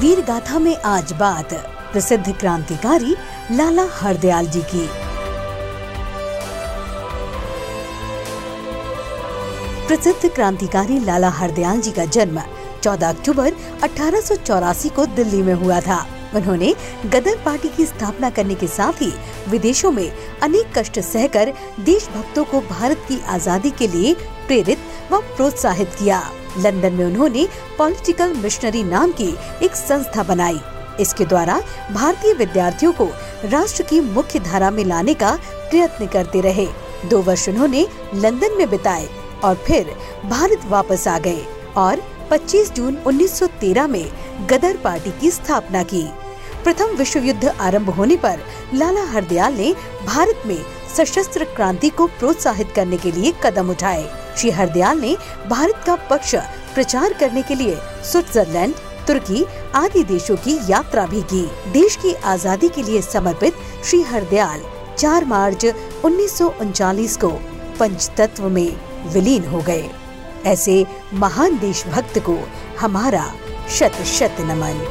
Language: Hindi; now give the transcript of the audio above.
वीर गाथा में आज बात। प्रसिद्ध क्रांतिकारी लाला हरदयाल जी की। प्रसिद्ध क्रांतिकारी लाला हरदयाल जी का जन्म 14 अक्टूबर अठारह सौ चौरासी को दिल्ली में हुआ था। उन्होंने गदर पार्टी की स्थापना करने के साथ ही विदेशों में अनेक कष्ट सहकर देशभक्तों को भारत की आज़ादी के लिए प्रेरित व प्रोत्साहित किया। लंदन में उन्होंने पॉलिटिकल मिशनरी नाम की एक संस्था बनाई। इसके द्वारा भारतीय विद्यार्थियों को राष्ट्र की मुख्य धारा में लाने का प्रयत्न करते रहे। दो वर्ष उन्होंने लंदन में बिताए और फिर भारत वापस आ गए और 25 जून 1913 में गदर पार्टी की स्थापना की। प्रथम विश्व युद्ध आरंभ होने पर लाला हरदयाल ने भारत में सशस्त्र क्रांति को प्रोत्साहित करने के लिए कदम उठाए। श्री हरदयाल ने भारत का पक्ष प्रचार करने के लिए स्विट्जरलैंड, तुर्की आदि देशों की यात्रा भी की। देश की आज़ादी के लिए समर्पित श्री हरदयाल 4 मार्च उन्नीस को पंचतत्व में विलीन हो गए। ऐसे महान देशभक्त को हमारा शत शत नमन।